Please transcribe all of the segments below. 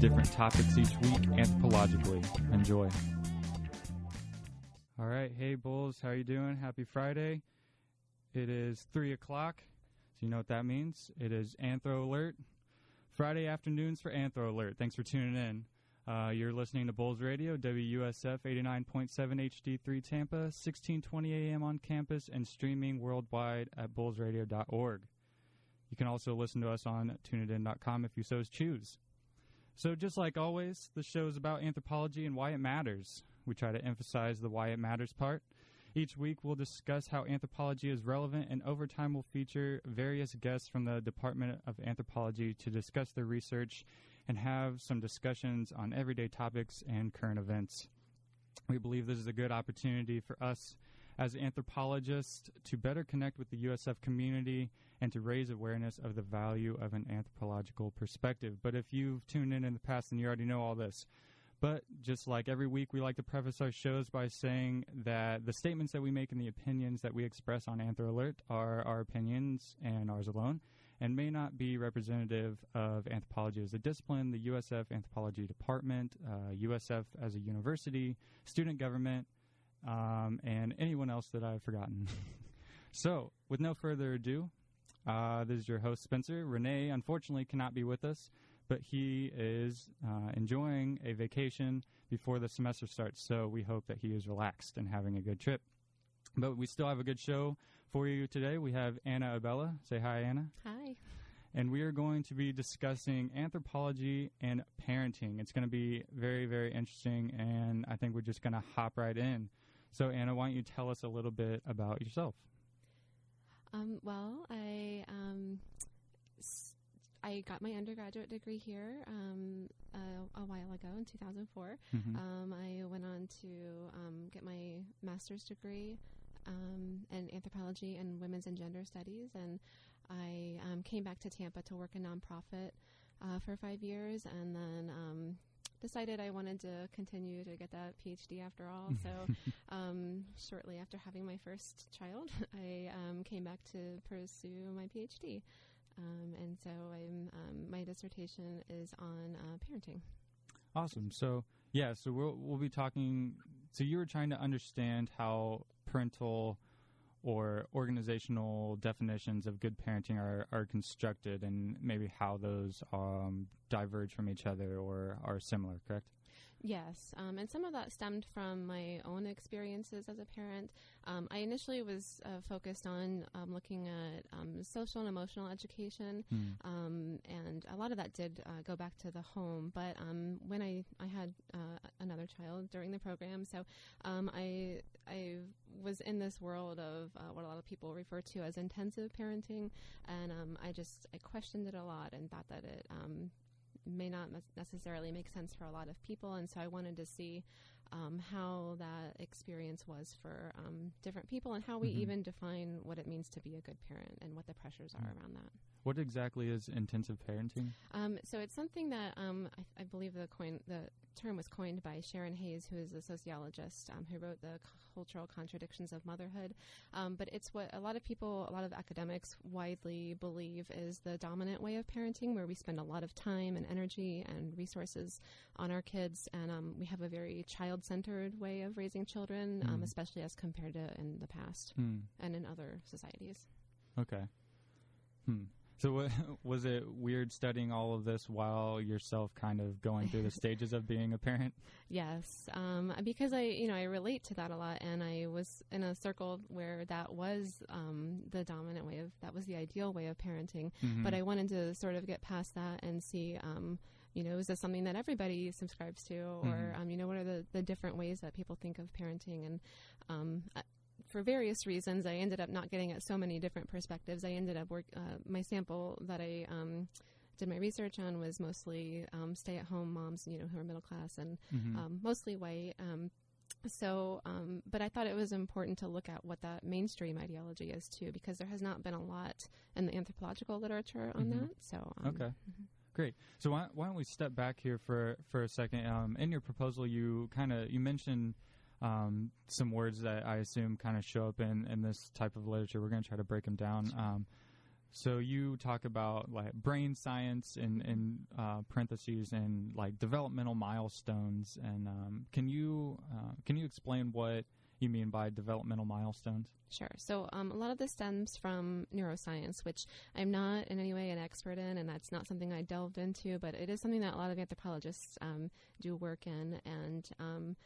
different topics each week anthropologically. Enjoy. All right, hey Bulls, how you doing? Happy Friday. It is three o'clock, so you know what that means. It is Anthro Alert. Friday afternoons for Anthro Alert. Thanks for tuning in. Uh, you're listening to Bulls Radio, WUSF 89.7 HD3 Tampa, 1620 AM on campus, and streaming worldwide at bullsradio.org. You can also listen to us on tunedin.com if you so choose. So, just like always, the show is about anthropology and why it matters. We try to emphasize the why it matters part. Each week, we'll discuss how anthropology is relevant, and over time, we'll feature various guests from the Department of Anthropology to discuss their research and have some discussions on everyday topics and current events. We believe this is a good opportunity for us as anthropologists to better connect with the USF community and to raise awareness of the value of an anthropological perspective. But if you've tuned in in the past, then you already know all this. But just like every week, we like to preface our shows by saying that the statements that we make and the opinions that we express on Anthro Alert are our opinions and ours alone, and may not be representative of anthropology as a discipline, the USF Anthropology Department, uh, USF as a university, student government, um, and anyone else that I've forgotten. so, with no further ado, uh, this is your host, Spencer. Renee, unfortunately, cannot be with us but he is uh, enjoying a vacation before the semester starts. So we hope that he is relaxed and having a good trip. But we still have a good show for you today. We have Anna Abella. Say hi, Anna. Hi. And we are going to be discussing anthropology and parenting. It's going to be very, very interesting, and I think we're just going to hop right in. So, Anna, why don't you tell us a little bit about yourself? Um, well, I um, I got my undergraduate degree here um, uh, a while ago in 2004. Mm-hmm. Um, I went on to um, get my master's degree um, in anthropology and women's and gender studies, and I um, came back to Tampa to work a nonprofit uh, for five years, and then um, decided I wanted to continue to get that PhD after all. So, um, shortly after having my first child, I um, came back to pursue my PhD. Um, and so I'm, um, my dissertation is on uh, parenting. Awesome. So yeah, so we'll we'll be talking. So you were trying to understand how parental or organizational definitions of good parenting are, are constructed, and maybe how those um, diverge from each other or are similar. Correct? Yes, um, and some of that stemmed from my own experiences as a parent. Um, I initially was uh, focused on um, looking at um, social and emotional education, mm. and a lot of that did uh, go back to the home. But um, when I I had uh, another child during the program, so um, I I was in this world of uh, what a lot of people refer to as intensive parenting, and I just I questioned it a lot and thought that it may not necessarily make sense for a lot of people. And so I wanted to see um, how that experience was for um, different people and how we mm-hmm. even define what it means to be a good parent and what the pressures are mm. around that. What exactly is intensive parenting? Um, so it's something that um, I, I, believe the coin the term was coined by Sharon Hays, who is a sociologist um, who wrote the cultural contradictions of motherhood. Um, but it's what a lot of people, a lot of academics widely believe is the dominant way of parenting, where we spend a lot of time and energy and resources on our kids, and um, we have a very child-centered way of raising children, mm. especially as compared to in the past mm. and in other societies. Okay. Hmm. So was it weird studying all of this while yourself kind of going through the stages of being a parent? Yes, um, because I, you know, I relate to that a lot, and I was in a circle where that was um, the dominant way of, that was the ideal way of parenting. Mm-hmm. But I wanted to sort of get past that and see. Um, you know, is this something that everybody subscribes to, or mm-hmm. um, you know, what are the, the different ways that people think of parenting? And um, for various reasons, I ended up not getting at so many different perspectives. I ended up work. Uh, my sample that I um, did my research on was mostly um, stay-at-home moms, you know, who are middle class and mm-hmm. um, mostly white. Um, so, um, but I thought it was important to look at what that mainstream ideology is too, because there has not been a lot in the anthropological literature on mm-hmm. that. So, um, okay. Mm-hmm. Great. So why, why, don't we step back here for for a second? in your proposal, you kind of you mentioned um, some words that I assume kind of show up in, in this type of literature. We're going to try to break them down. Um, so you talk about like brain science in, in uh, parentheses and like developmental milestones. And um, can you uh, can you explain what you mean by developmental milestones? Sure. So um, a lot of this stems from neuroscience, which I'm not in any way an expert in, and that's not something I delved into, but it is something that a lot of anthropologists um, do work in. And um,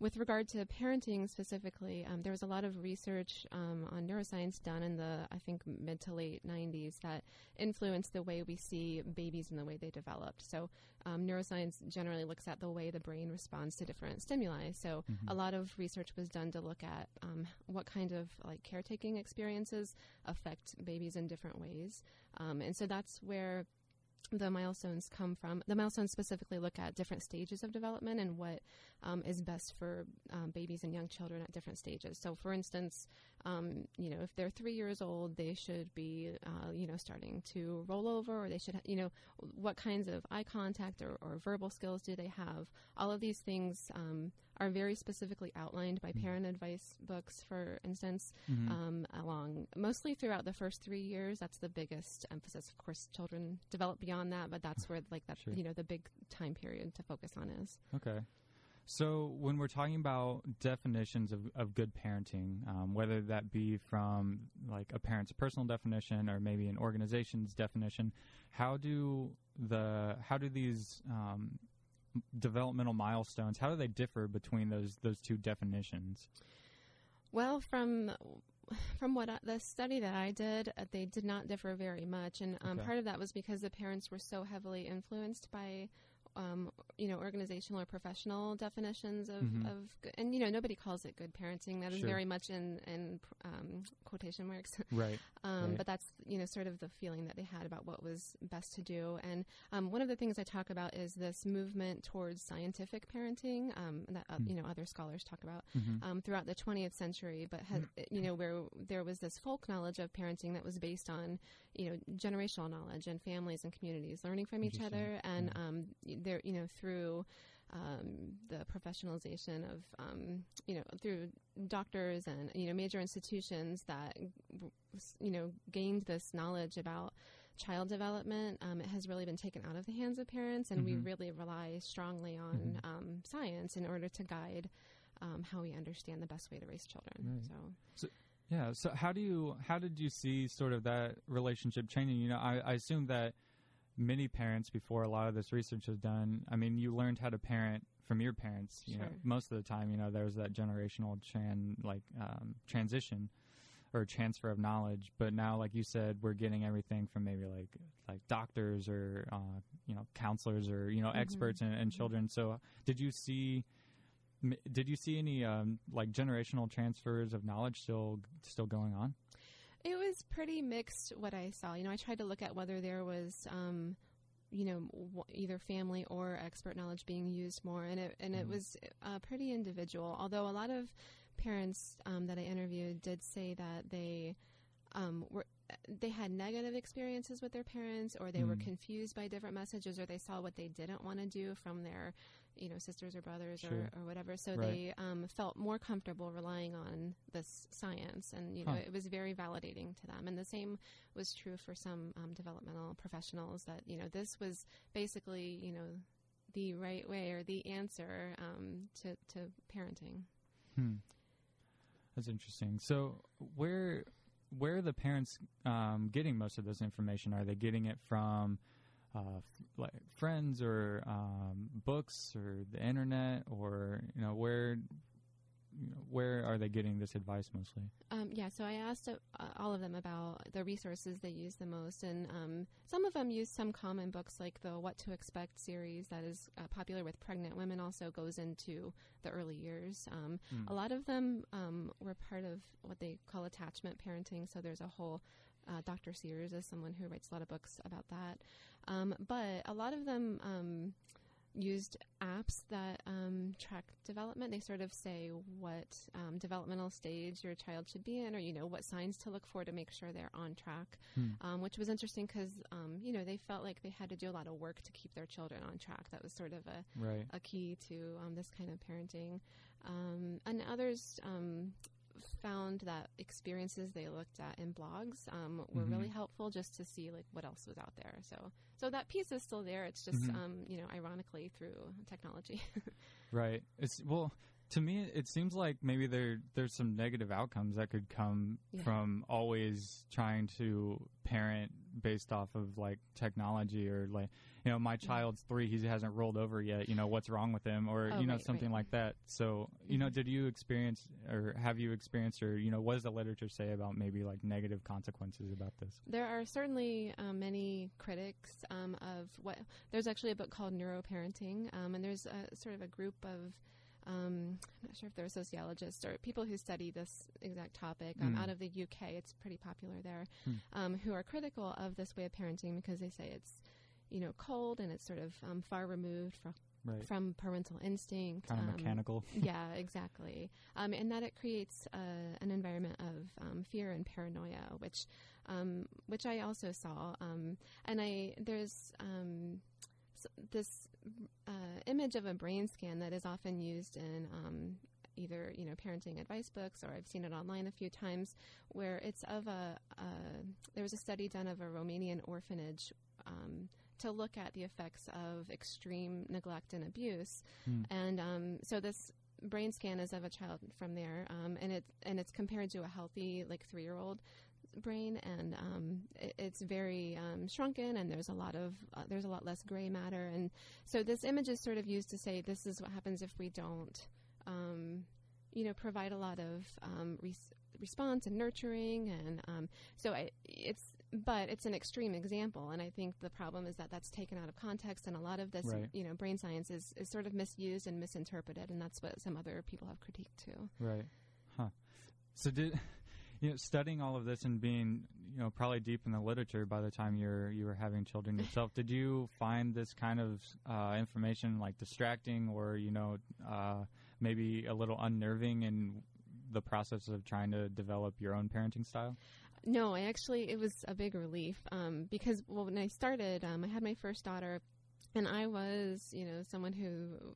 with regard to parenting specifically, um, there was a lot of research um, on neuroscience done in the, I think, mid to late 90s that influenced the way we see babies and the way they developed. So, um, neuroscience generally looks at the way the brain responds to different stimuli. So, mm-hmm. a lot of research was done to look at um, what kind of like caretaking experiences affect babies in different ways. Um, and so that's where the milestones come from. The milestones specifically look at different stages of development and what um, is best for um, babies and young children at different stages. So, for instance, um, you know, if they're three years old, they should be, uh, you know, starting to roll over, or they should, ha- you know, what kinds of eye contact or, or, verbal skills do they have? All of these things um, are very specifically outlined by mm-hmm. parent advice books, for instance, mm-hmm. um, along mostly throughout the first three years. That's the biggest emphasis. Of course, children develop beyond that, but that's where like that sure. you know the big time period to focus on is. Okay. So, when we're talking about definitions of, of good parenting, um, whether that be from like a parent's personal definition or maybe an organization's definition, how do the how do these um, developmental milestones how do they differ between those those two definitions? Well, from from what I, the study that I did, uh, they did not differ very much, and um, okay. part of that was because the parents were so heavily influenced by um, you know, organizational or professional definitions of, mm-hmm. of, and you know, nobody calls it good parenting. That sure. is very much in in um, quotation marks, right. um, right. But that's you know, sort of the feeling that they had about what was best to do. And um, one of the things I talk about is this movement towards scientific parenting um, that uh, mm. you know other scholars talk about mm-hmm. Um, throughout the 20th century. But has, you know, where there was this folk knowledge of parenting that was based on you know generational knowledge and families and communities learning from each other and yeah there, you know, through um, the professionalization of, um, you know, through doctors and, you know, major institutions that, you know, gained this knowledge about child development, um, it has really been taken out of the hands of parents, and mm-hmm. we really rely strongly on mm-hmm. Um, science in order to guide um, how we understand the best way to raise children. Right. So. so yeah. So how do you how did you see sort of that relationship changing? You know, I, I assume that many parents before a lot of this research was done. I mean, you learned how to parent from your parents. You sure. know, most of the time, you know, there was that generational tran like um, transition or transfer of knowledge. But now, like you said, we're getting everything from maybe like like doctors or uh, you know counselors or you know mm-hmm. experts in, in mm-hmm. children. So, did you see? Did you see any um, like generational transfers of knowledge still still going on? It was pretty mixed what I saw. You know, I tried to look at whether there was, um, you know, w- either family or expert knowledge being used more, and it and mm. it mm-hmm. was uh, pretty individual. Although a lot of parents um, that I interviewed did say that they um, were they had negative experiences with their parents, or they mm. were confused by different messages, or they saw what they didn't want to do from their you know sisters or brothers sure. or, or whatever so right. they um, felt more comfortable relying on this science and you know it was very validating to them and the same was true for some um, developmental professionals that you know this was basically you know the right way or the answer um, to, to parenting hmm. that's interesting so where where are the parents um, getting most of this information are they getting it from uh, like friends or um, books or the internet or you know where you know, where are they getting this advice mostly? Um, yeah, so I asked uh, all of them about the resources they use the most, and um, some of them use some common books like the What to Expect series that is uh, popular with pregnant women. Also goes into the early years. Um, mm. A lot of them um, were part of what they call attachment parenting. So there's a whole uh, Dr. Sears is someone who writes a lot of books about that. Um, but a lot of them um, used apps that um, track development. They sort of say what um, developmental stage your child should be in, or you know what signs to look for to make sure they're on track. Hmm. Um, which was interesting because um, you know they felt like they had to do a lot of work to keep their children on track. That was sort of a Right. a key to um, this kind of parenting. Um, and others um, found that experiences they looked at in blogs um, were Mhm. really helpful just to see like what else was out there. So, so that piece is still there. It's just Mhm. um, you know ironically through technology. Right. It's well to me it seems like maybe there there's some negative outcomes that could come Yeah. from always trying to parent based off of like technology or like you know my child's 3 he hasn't rolled over yet you know what's wrong with him or Oh, you know right, something right. like that so you know Mhm. did you experience or have you experienced or you know what does the literature say about maybe like negative consequences about this There are certainly um, many critics um, of what. There's actually a book called Neuroparenting, um, and there's a sort of a group of. Um, I'm not sure if they're sociologists or people who study this exact topic um, Mm. out of the UK. It's pretty popular there, Hmm. um, who are critical of this way of parenting because they say it's, you know, cold and it's sort of um, far removed from right from parental instinct. kind of um, mechanical yeah, exactly. Um, and that it creates uh, an environment of um, fear and paranoia, which um, which I also saw. Um, and I there's um, this uh, image of a brain scan that is often used in. Um, Either you know parenting advice books, or I've seen it online a few times, where it's of a. Uh, there was a study done of a Romanian orphanage um, to look at the effects of extreme neglect and abuse, Hmm. and um, so this brain scan is of a child from there, um, and it's and it's compared to a healthy like three year old brain, and um, it, it's very um, shrunken, and there's a lot of uh, there's a lot less gray matter, and so this image is sort of used to say this is what happens if we don't, um, you know, provide a lot of um, res- response and nurturing, and um, so I, it's but it's an extreme example, and I think the problem is that that's taken out of context, and a lot of this, Right. you know, brain science is, is sort of misused and misinterpreted, and that's what some other people have critiqued too. Right. Huh. So did you know studying all of this and being you know probably deep in the literature by the time you're you were having children yourself, did you find this kind of uh, information like distracting or you know uh, maybe a little unnerving in the process of trying to develop your own parenting style? No, I actually it was a big relief um, because well, when I started, um, I had my first daughter, and I was you know someone who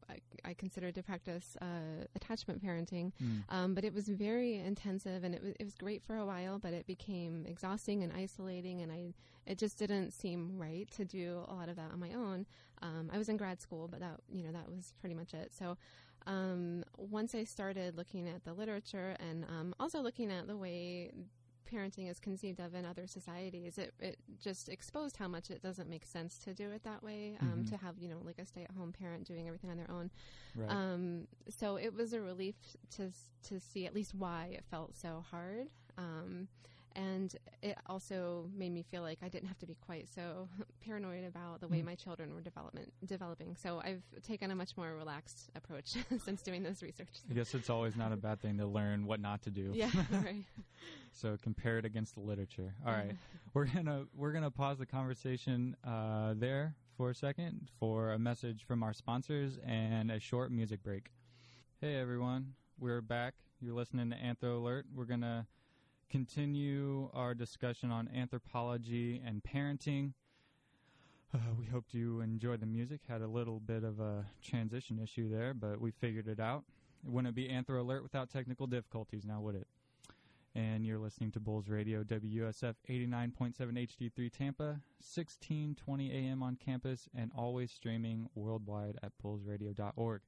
I, I considered to practice uh, attachment parenting, Mm. um, but it was very intensive and it was it was great for a while, but it became exhausting and isolating, and I it just didn't seem right to do a lot of that on my own. Um, I was in grad school, but that you know that was pretty much it. So. Um, once I started looking at the literature and um, also looking at the way parenting is conceived of in other societies, it, it just exposed how much it doesn't make sense to do it that way. Um, Mhm. To have you know like a stay at home parent doing everything on their own. Right. Um, so it was a relief to to see at least why it felt so hard. Um, and it also made me feel like I didn't have to be quite so paranoid about the way Mm. my children were development developing. So I've taken a much more relaxed approach since doing those research. I guess it's always not a bad thing to learn what not to do. yeah, right. So compare it against the literature. All right. We're gonna we're gonna pause the conversation uh, there for a second for a message from our sponsors and a short music break. Hey everyone, we're back. You're listening to Anthro Alert. We're gonna continue our discussion on anthropology and parenting. Uh, we hoped you enjoyed the music. Had a little bit of a transition issue there, but we figured it out. It wouldn't be Anthro Alert without technical difficulties, now would it? and you're listening to Bulls Radio, WUSF 89.7 HD3 Tampa, 1620 AM on campus, and always streaming worldwide at bullsradio.org.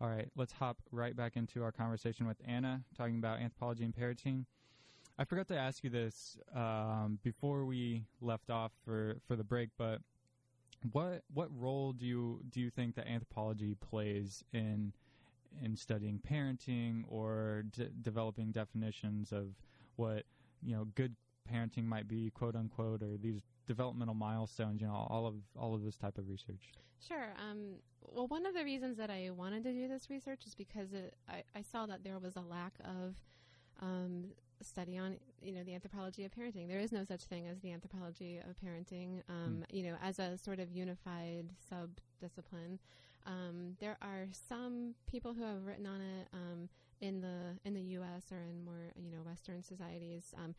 All right, let's hop right back into our conversation with Anna, talking about anthropology and parenting. I forgot to ask you this um, before we left off for, for the break, but what what role do you do you think that anthropology plays in in studying parenting or developing definitions of what you know good parenting might be, quote unquote, or these developmental milestones. You know, all of all of this type of research. Sure. Um, well, one of the reasons that I wanted to do this research is because it, I, I saw that there was a lack of um, study on, you know, the anthropology of parenting. There is no such thing as the anthropology of parenting, um, you know, as a sort of unified sub discipline. Um, there are some people who have written on it um, in the in the U.S. or in more you know Western societies. Um,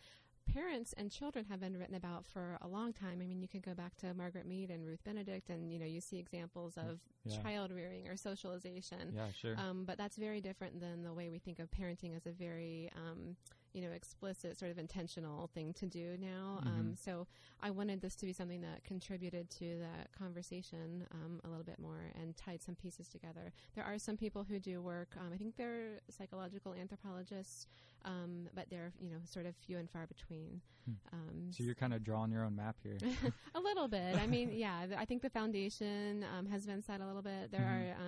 parents and children have been written about for a long time. I mean, you can go back to Margaret Mead and Ruth Benedict, and you know, you see examples of yeah. child rearing or socialization. Yeah, sure. Um, but that's very different than the way we think of parenting as a very um, you know, explicit, sort of intentional thing to do now. Mm-hmm. Um, so I wanted this to be something that contributed to that conversation um, a little bit more and tied some pieces together. There are some people who do work. Um, I think they're psychological anthropologists, um, but they're you know sort of few and far between. Hmm. Um, so you're kind of drawing your own map here. a little bit. I mean, yeah. I think the foundation um, has been set a little bit. There mm-hmm. are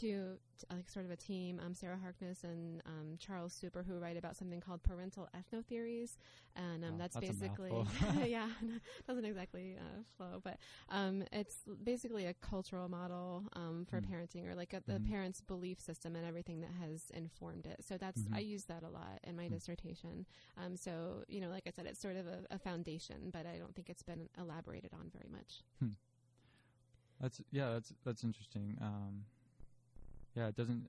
to, to like sort of a team, um, Sarah Harkness and um, Charles Super, who write about something called parental ethnotheories, and um, oh, that's, that's, basically yeah, doesn't exactly uh, flow, but um, it's basically a cultural model um, for mm. parenting, or like a, the mm-hmm. parent's belief system and everything that has informed it. So that's mm-hmm. I use that a lot in my mm. dissertation. Um, so you know, like I said, it's sort of a, a, foundation, but I don't think it's been elaborated on very much. Hmm. That's yeah, that's that's interesting. Um, yeah, it doesn't.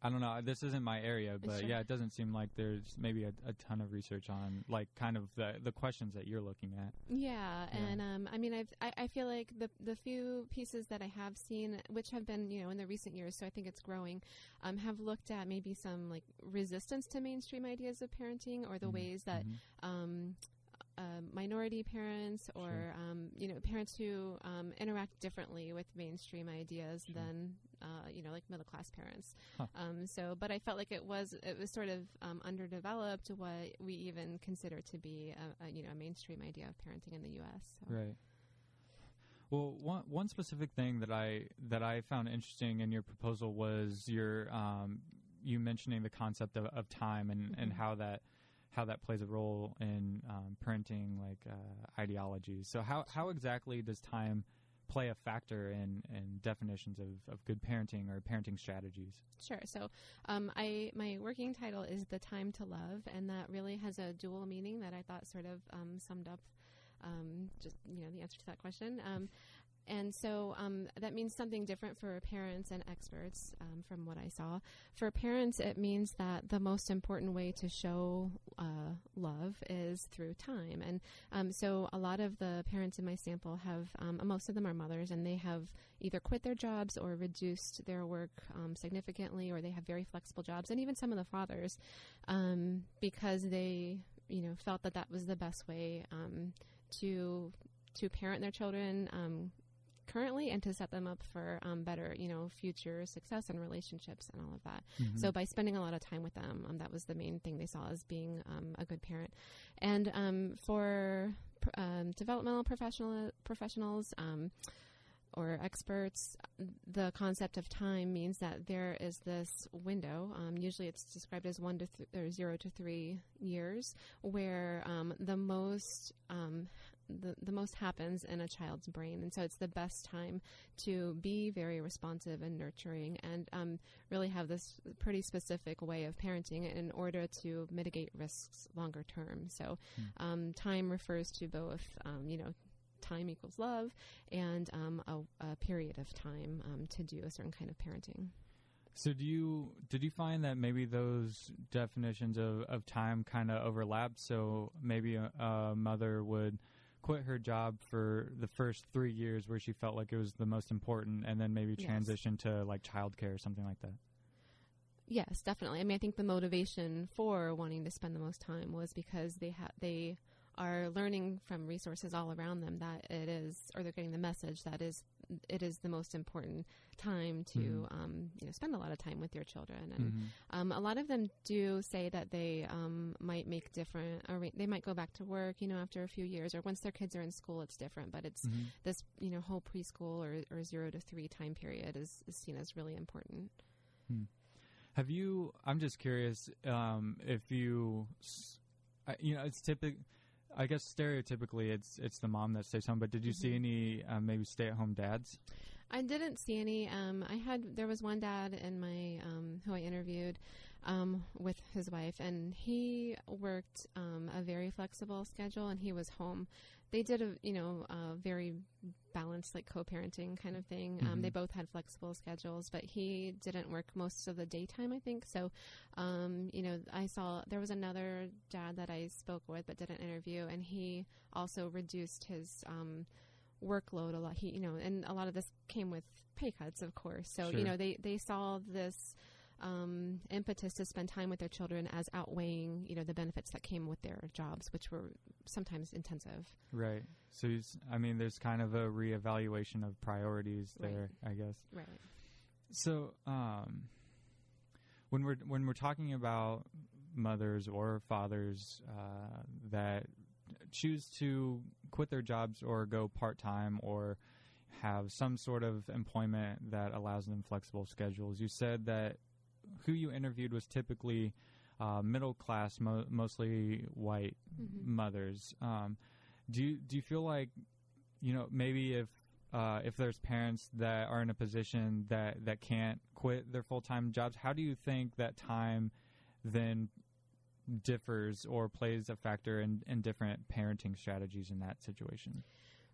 I don't know. This isn't my area, but sure. yeah, it doesn't seem like there's maybe a, a, ton of research on like kind of the the questions that you're looking at. Yeah, yeah. and um, I mean, I've, I, I feel like the the few pieces that I have seen, which have been you know in the recent years, so I think it's growing, um, have looked at maybe some like resistance to mainstream ideas of parenting or the mm-hmm. ways that mm-hmm. um, uh, minority parents or sure. um, you know parents who um, interact differently with mainstream ideas sure. than uh, you know like middle class parents. Huh. Um, so, but I felt like it was it was sort of um, underdeveloped what we even consider to be a, a, you know a mainstream idea of parenting in the U.S. So. Right. Well, one one specific thing that I that I found interesting in your proposal was your um, you mentioning the concept of, of time and, mm-hmm. and how that how that plays a role in um, parenting like uh, ideologies. So how how exactly does time play a factor in, in definitions of, of good parenting or parenting strategies? Sure. So, um, I my working title is "The Time to Love," and that really has a dual meaning that I thought sort of um, summed up um, just you know the answer to that question. Um, and so um, that means something different for parents and experts um, from what I saw. For parents, it means that the most important way to show uh, love is through time. And um, so a lot of the parents in my sample have, um, most of them are mothers, and they have either quit their jobs or reduced their work um, significantly, or they have very flexible jobs, and even some of the fathers um, because they, you know, felt that that was the best way to to parent their children um, currently and to set them up for um, better, you know, future success and relationships and all of that. Mm-hmm. So by spending a lot of time with them, um, that was the main thing they saw as being um, a good parent. And um, for um, developmental professional professionals or experts, the concept of time means that there is this window. Um, usually, it's described as one to th- or zero to three years, where um, the most um, the, the most happens in a child's brain. And so it's the best time to be very responsive and nurturing and um, really have this pretty specific way of parenting in order to mitigate risks longer term. So mm. um, time refers to both, um, you know, time equals love and um, a, a, period of time um, to do a certain kind of parenting. So do you did you find that maybe those definitions of, of time kind of overlap? So maybe a, a mother would quit her job for the first three years where she felt like it was the most important, and then maybe transition to like childcare or something like that. Yes, definitely. I mean, I think the motivation for wanting to spend the most time was because they they are learning from resources all around them that it is, or they're getting the message that is, it is the most important time to, mm-hmm. um, you know, spend a lot of time with your children. And mm-hmm. um, a lot of them do say that they um, might make different, or they might go back to work, you know, after a few years, or once their kids are in school, it's different. But it's mm-hmm. this, you know, whole preschool or, or zero to three time period is, is seen as really important. Hmm. Have you? I'm just curious um, if you, you know, it's typical I guess stereotypically it's it's the mom that stays home. But did you mm-hmm. see any uh, maybe stay at home dads? I didn't see any. Um, I had there was one dad in my um, who I interviewed um, with his wife, and he worked um, a very flexible schedule, and he was home. They did a you know a very balanced like co-parenting kind of thing. Um, Mhm. they both had flexible schedules, but he didn't work most of the daytime, I think. So, um, you know, I saw there was another dad that I spoke with but didn't interview, and he also reduced his um, workload a lot. He, you know, and a lot of this came with pay cuts, of course. So, Sure. you know, they they saw this um, impetus to spend time with their children as outweighing, you know, the benefits that came with their jobs, which were sometimes intensive. Right. So, I mean, there's kind of a reevaluation of priorities Right. there, I guess. Right. So, um, when we're when we're talking about mothers or fathers uh, that choose to quit their jobs or go part time or have some sort of employment that allows them flexible schedules, you said that who you interviewed was typically uh, middle class, mo- mostly white Mhm. mothers. Um, do you do you feel like you know maybe if uh, if there's parents that are in a position that that can't quit their full time jobs, how do you think that time then differs or plays a factor in, in different parenting strategies in that situation?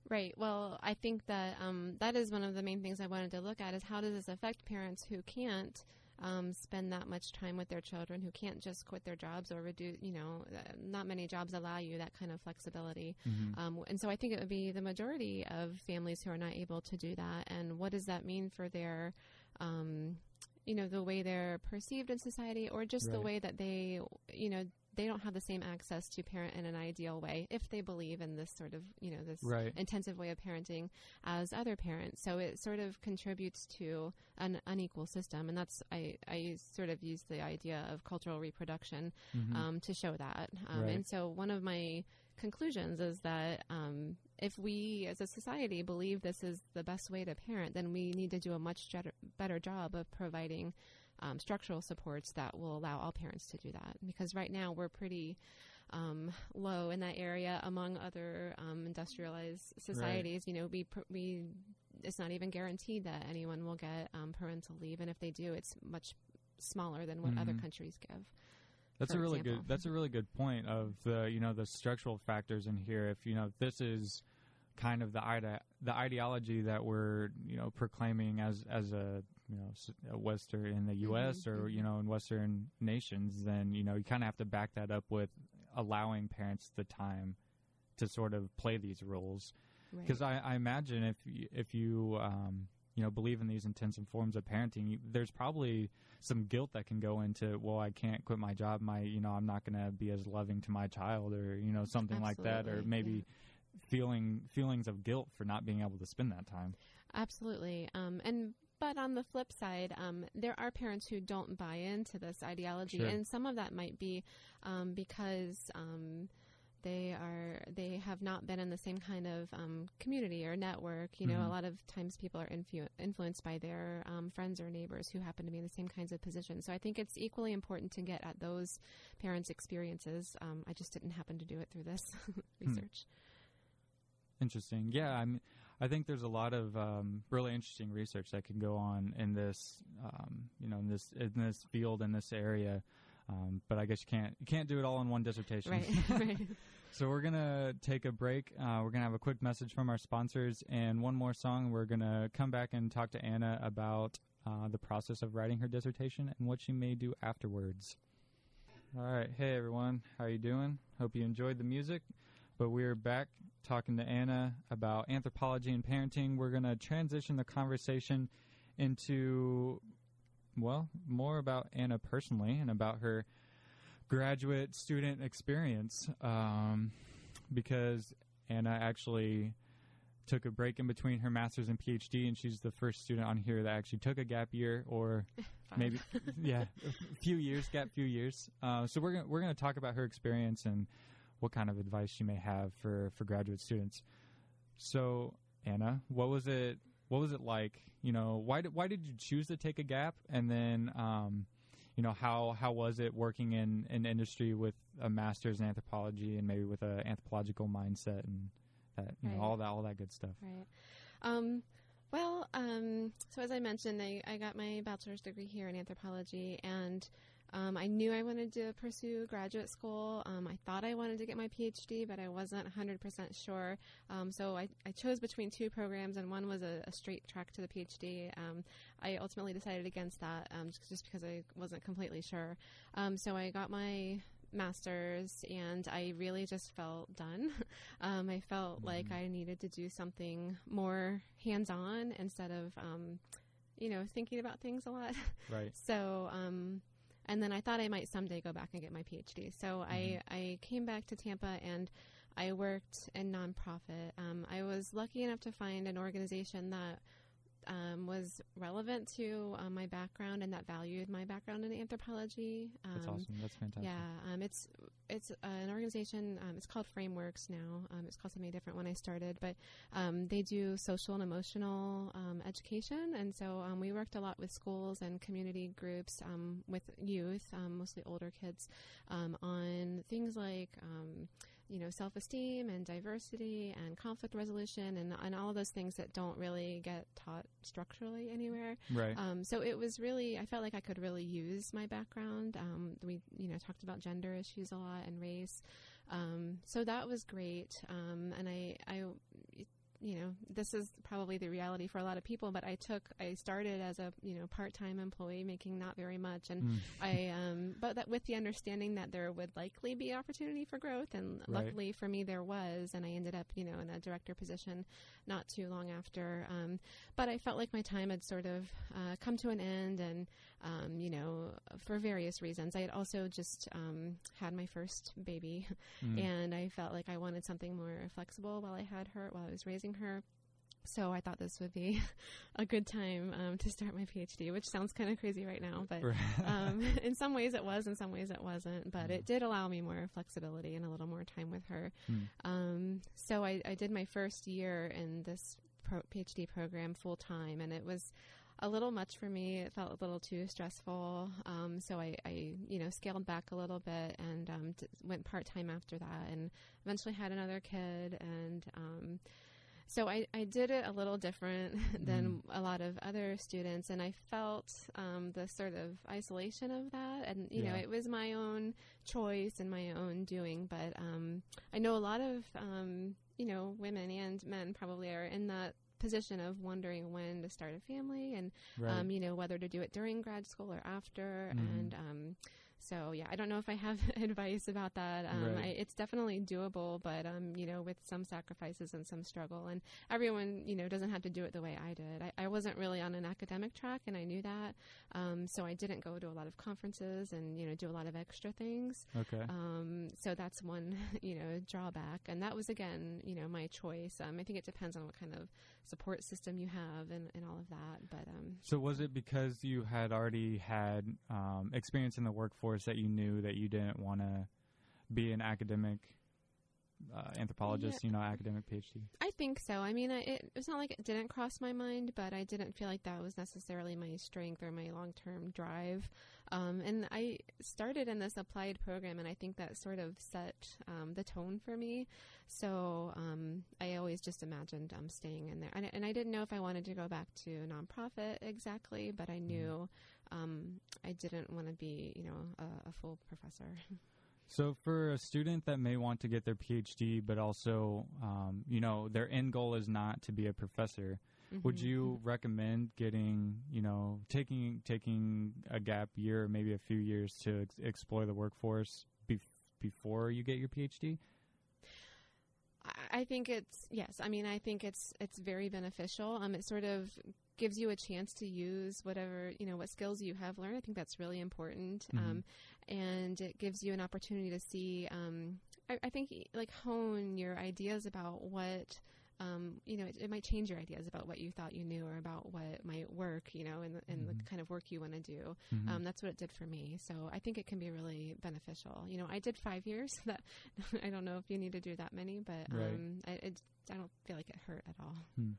Right. Well, I think that um, that is one of the main things I wanted to look at is how does this affect parents who can't um, spend that much time with their children, who can't just quit their jobs or reduce, you know, not many jobs allow you that kind of flexibility. Mm-hmm. Um, and so I think it would be the majority of families who are not able to do that. And what does that mean for their, um, you know, the way they're perceived in society or just the way that they, you know, they don't have the same access to parent in an ideal way if they believe in this sort of, you know, this Right. intensive way of parenting as other parents. So it sort of contributes to an unequal system. And that's, I, I sort of use the idea of cultural reproduction Mhm. um, to show that. Um, Right. And so one of my conclusions is that um, if we as a society believe this is the best way to parent, then we need to do a much better job of providing um, structural supports that will allow all parents to do that. Because right now we're pretty um, low in that area among other um, industrialized societies. You know, we pr- we it's not even guaranteed that anyone will get um, parental leave, and if they do, it's much smaller than what other Mhm. countries give. That's a really example. good. That's a really good point of the you know the structural factors in here. If you know this is kind of the ide- the ideology that we're you know proclaiming as as a you know Western in the U.S. or mhm. you know in Western nations, then you know you kind of have to back that up with allowing parents the time to sort of play these roles. Right. Because I, I imagine if y- if you um, you know believe in these intensive forms of parenting, you, there's probably some guilt that can go into well, I can't quit my job. My you know I'm not going to be as loving to my child, or you know something like that, or Absolutely, maybe feeling feelings of guilt for not being able to spend that time. Absolutely. Um, and but on the flip side, um, there are parents who don't buy into this ideology, Sure. and some of that might be um, because um, they are they have not been in the same kind of um, community or network. You know, Mhm. a lot of times people are influ- influenced by their um, friends or neighbors who happen to be in the same kinds of positions. So I think it's equally important to get at those parents' experiences. Um, I just didn't happen to do it through this research. Interesting. Yeah, I mean, I think there's a lot of um, really interesting research that can go on in this, um, you know, in this in this field in this area. Um, but I guess you can't you can't do it all in one dissertation. Right. right. So we're gonna take a break. Uh, we're gonna have a quick message from our sponsors and one more song. We're gonna come back and talk to Anna about uh, the process of writing her dissertation and what she may do afterwards. All right, hey everyone, how you doing? Hope you enjoyed the music. But we're back talking to Anna about anthropology and parenting. We're gonna transition the conversation into well, more about Anna personally and about her graduate student experience um, because Anna actually took a break in between her master's and PhD, and she's the first student on here that actually took a gap year or maybe yeah, a few years, gap few years. Uh, so we're gonna we're gonna talk about her experience and what kind of advice you may have for for graduate students. So Anna, what was it? What was it like? You know, why did why did you choose to take a gap? And then, um, you know, how how was it working in an industry with a master's in anthropology and maybe with an anthropological mindset and that you know all that all that good stuff. Right. Um, well, um, so as I mentioned, I, I got my bachelor's degree here in anthropology, and Um, I knew I wanted to pursue graduate school. Um, I thought I wanted to get my PhD, but I wasn't 100% sure. Um, so I, I, chose between two programs, and one was a, a straight track to the PhD. Um, I ultimately decided against that um, just, just, because I wasn't completely sure. Um, so I got my master's and I really just felt done. Um, I felt mm-hmm. like I needed to do something more hands on instead of, um, you know, thinking about things a lot. Right. so, um, and then I thought I might someday go back and get my PhD. So mm-hmm. I, I came back to Tampa and I worked in nonprofit. Um, I was lucky enough to find an organization that um, was relevant to um, my background and that valued my background in anthropology. Um, That's awesome. That's fantastic. Yeah, um, it's it's uh, an organization. Um, it's called Frameworks now. Um, it's called something different when I started, but they do social and emotional education, and so we worked a lot with schools and community groups with youth, mostly older kids, on things like you know, self-esteem and diversity and conflict resolution and, and all of those things that don't really get taught structurally anywhere. Right. Um, so it was really, I felt like I could really use my background. Um, we, you know, talked about gender issues a lot and race. Um, so that was great. Um, and I, I, you know, this is probably the reality for a lot of people, but I took, I started as a, you know, part-time employee making not very much. And mm. I, um, but that with the understanding that there would likely be opportunity for growth. And right. luckily for me, there was. And I ended up, you know, in a director position not too long after. Um, but I felt like my time had sort of uh, come to an end. And, um, you know, for various reasons. I had also just um, had my first baby, mm. and I felt like I wanted something more flexible while I had her, while I was raising her. So I thought this would be a good time um, to start my PhD, which sounds kind of crazy right now, but um, in some ways it was, in some ways it wasn't. But mm. it did allow me more flexibility and a little more time with her. Mm. Um, so I, I, did my first year in this pro- PhD program full time, and it was a little much for me. It felt a little too stressful. Um, so I, I, you know, scaled back a little bit and um, d- went part time after that, and eventually had another kid. And um, so I, I did it a little different than mm. a lot of other students, and I felt um, the sort of isolation of that. And you yeah. know, it was my own choice and my own doing. But um, I know a lot of um, you know women and men probably are in that position of wondering when to start a family and right. um, you know whether to do it during grad school or after mm-hmm. and um, so yeah, I don't know if I have advice about that. Um, right. I, it's definitely doable, but um, you know, with some sacrifices and some struggle, and everyone you know doesn't have to do it the way I did. I, I wasn't really on an academic track, and I knew that, um, so I didn't go to a lot of conferences and you know do a lot of extra things. Okay. Um, so that's one you know drawback, and that was again you know my choice. Um, I think it depends on what kind of support system you have and, and all of that. But um, so was it because you had already had experience in the workforce? that you knew that you didn't want to be an academic uh, anthropologist, yeah. you know, academic PhD? I think so. I mean, I, it, it's not like it didn't cross my mind, but I didn't feel like that was necessarily my strength or my long term drive. Um, and I started in this applied program, and I think that sort of set um, the tone for me. So um, I always just imagined um, staying in there. And, and, I didn't know if I wanted to go back to nonprofit exactly, but I mm-hmm. knew mm. I didn't want to be, you know, a, a full professor. So, for a student that may want to get their PhD, but also, um, you know, their end goal is not to be a professor, mm-hmm. would you recommend getting, you know, taking taking a gap year, or maybe a few years to ex- explore the workforce bef- before you get your PhD? I think it's yes. I mean, I think it's it's very beneficial. Um, it sort of gives you a chance to use whatever you know what skills you have learned. I think that's really important, mm-hmm. um, and it gives you an opportunity to see. Um, I, I, think like hone your ideas about what. Um, you know, it, it, might change your ideas about what you thought you knew or about what might work, you know, and, and mm-hmm. the kind of work you want to do. Mm-hmm. Um, that's what it did for me. So I think it can be really beneficial. You know, I did five years. That I don't know if you need to do that many, but right. um, I, it, I don't feel like it hurt at all. Hmm.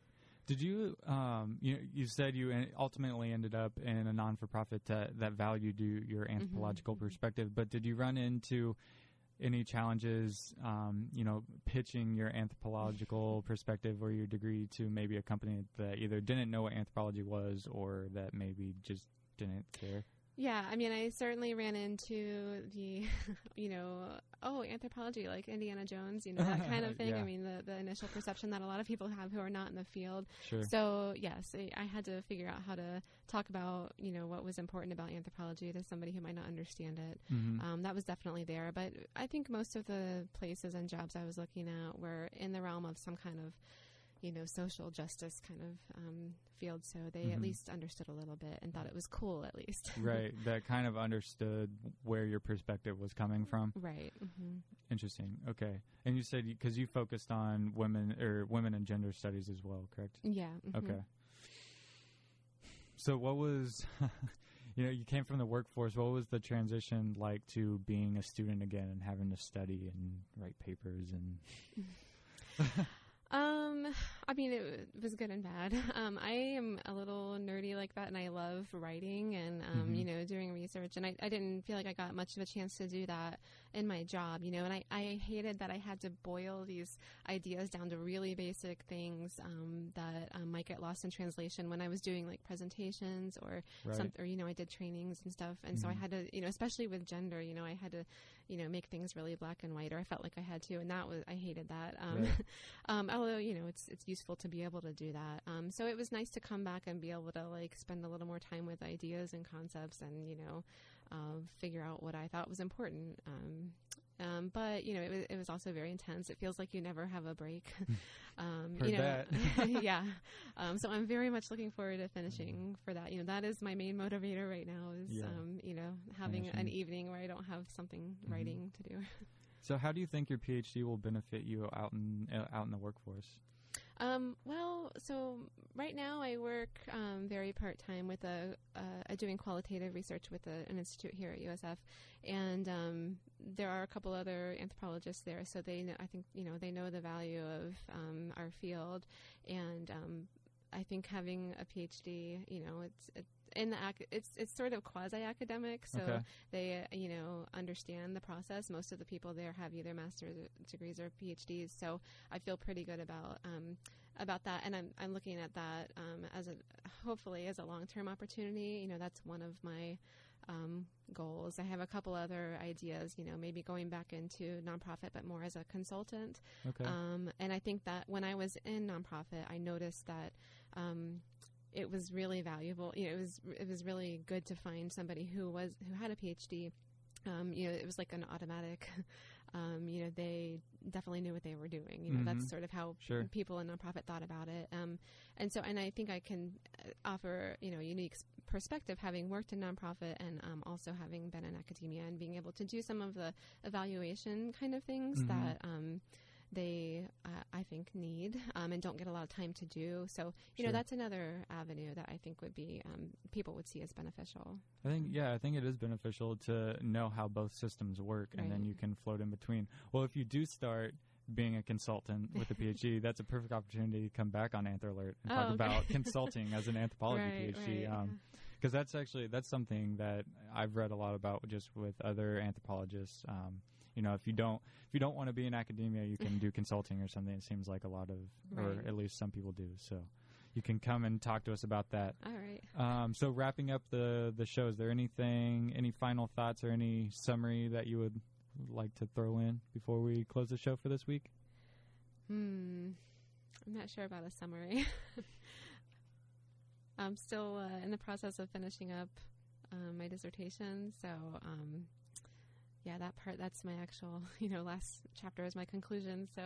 Did you, um, you, you said you ultimately ended up in a non for profit that, that valued you, your mm-hmm. anthropological mm-hmm. perspective, but did you run into any challenges, um, you know, pitching your anthropological perspective or your degree to maybe a company that either didn't know what anthropology was or that maybe just didn't care? Yeah, I mean, I certainly ran into the, you know, oh, anthropology, like Indiana Jones, you know, that kind of thing. Yeah. I mean, the, the initial perception that a lot of people have who are not in the field. Sure. So, yes, I, I had to figure out how to talk about, you know, what was important about anthropology to somebody who might not understand it. Mhm. Um, that was definitely there. But I think most of the places and jobs I was looking at were in the realm of some kind of, you know, social justice kind of um, field. So they at Mhm. least understood a little bit and thought it was cool, at least. right. That kind of understood where your perspective was coming from. right. hmm Interesting. Okay. And you said because you focused on women or women and gender studies as well, correct? Yeah. mhm. Okay. So what was you know, you came from the workforce. What was the transition like to being a student again and having to study and write papers and Um, I mean, it, it was good and bad. Um, I am a little nerdy like that, and I love writing and um, Mhm. you know doing research. And I, I didn't feel like I got much of a chance to do that in my job, you know. And I, I hated that I had to boil these ideas down to really basic things um, that um, might get lost in translation when I was doing like presentations or right. some, or you know, I did trainings and stuff, and so I Mhm. had to, you know, especially with gender, you know, I had to, you know, make things really black and white, or I felt like I had to, and that was I hated that. Um, Right. um, although you know, it's it's useful to be able to do that. Um, so it was nice to come back and be able to like spend a little more time with ideas and concepts, and you know, uh, figure out what I thought was important. Um, um, but you know, it was, it was also very intense. It feels like you never have a break. um, Heard you know, that. yeah. Um, so I'm very much looking forward to finishing for that. You know, that is my main motivator right now. Is Yeah. um, you know having an evening where I don't have something Mhm. writing to do. So how do you think your PhD will benefit you out in uh, out in the workforce? Um, well, so right now I work um, very part time with a uh, doing qualitative research with a, an institute here at USF, and um, there are a couple other anthropologists there, so they know, I think you know they know the value of um, our field, and um, I think having a PhD, you know, it's. It, in the ac- it's it's sort of quasi academic, so Okay. they uh, you know understand the process. Most of the people there have either master's degrees or PhDs, so I feel pretty good about um, about that, and I'm I'm looking at that um, as a hopefully as a long term opportunity. You know, that's one of my um, goals. I have a couple other ideas. You know, maybe going back into nonprofit, but more as a consultant. Okay. Um, and I think that when I was in nonprofit, I noticed that um, it was really valuable. You know, it was it was really good to find somebody who was who had a PhD. Um, you know, it was like an automatic. Um, you know, they definitely knew what they were doing. You know, Mhm. that's sort of how Sure. people in nonprofit thought about it. Um, and so, and I think I can uh, offer you know a unique perspective, having worked in nonprofit and um, also having been in academia and being able to do some of the evaluation kind of things Mhm. that um, they uh, I think need um, and don't get a lot of time to do. So you Sure. know that's another avenue that I think would be um, people would see as beneficial. I think yeah, I think it is beneficial to know how both systems work, and then you can float in between. Well, if you do start being a consultant with a PhD, that's a perfect opportunity to come back on AnthroAlert and Oh, talk okay. about consulting as an anthropology right, PhD. right. Um, because that's actually that's something that I've read a lot about just with other anthropologists. Um, you know, if you don't if you don't want to be in academia, you can do consulting or something. It seems like a lot of, or at least some people do. So you can come and talk to us about that. All right. Um, so wrapping up the the show, is there anything, any final thoughts or any summary that you would like to throw in before we close the show for this week? Hmm. I'm not sure about a summary. I'm still uh, in the process of finishing up um, my dissertation, so um, yeah, that part that's my actual, you know, last chapter is my conclusion. So,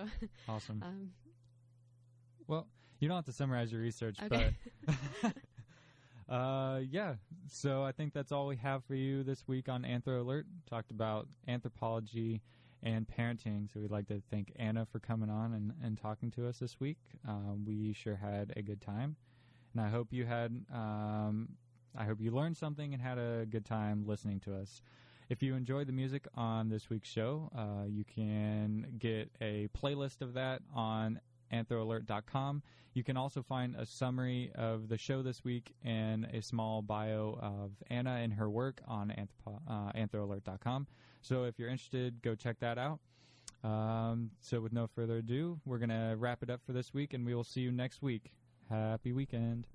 Awesome. um, well, you don't have to summarize your research, okay. but uh, yeah. So I think that's all we have for you this week on Anthro Alert. Talked about anthropology and parenting. So we'd like to thank Anna for coming on and, and talking to us this week. Um, we sure had a good time, and I hope you had. Um, I hope you learned something and had a good time listening to us. If you enjoyed the music on this week's show, uh, you can get a playlist of that on anthroalert.com. You can also find a summary of the show this week and a small bio of Anna and her work on anthropo- uh, anthroalert.com. So if you're interested, go check that out. Um, so with no further ado, we're going to wrap it up for this week, and we will see you next week. Happy weekend.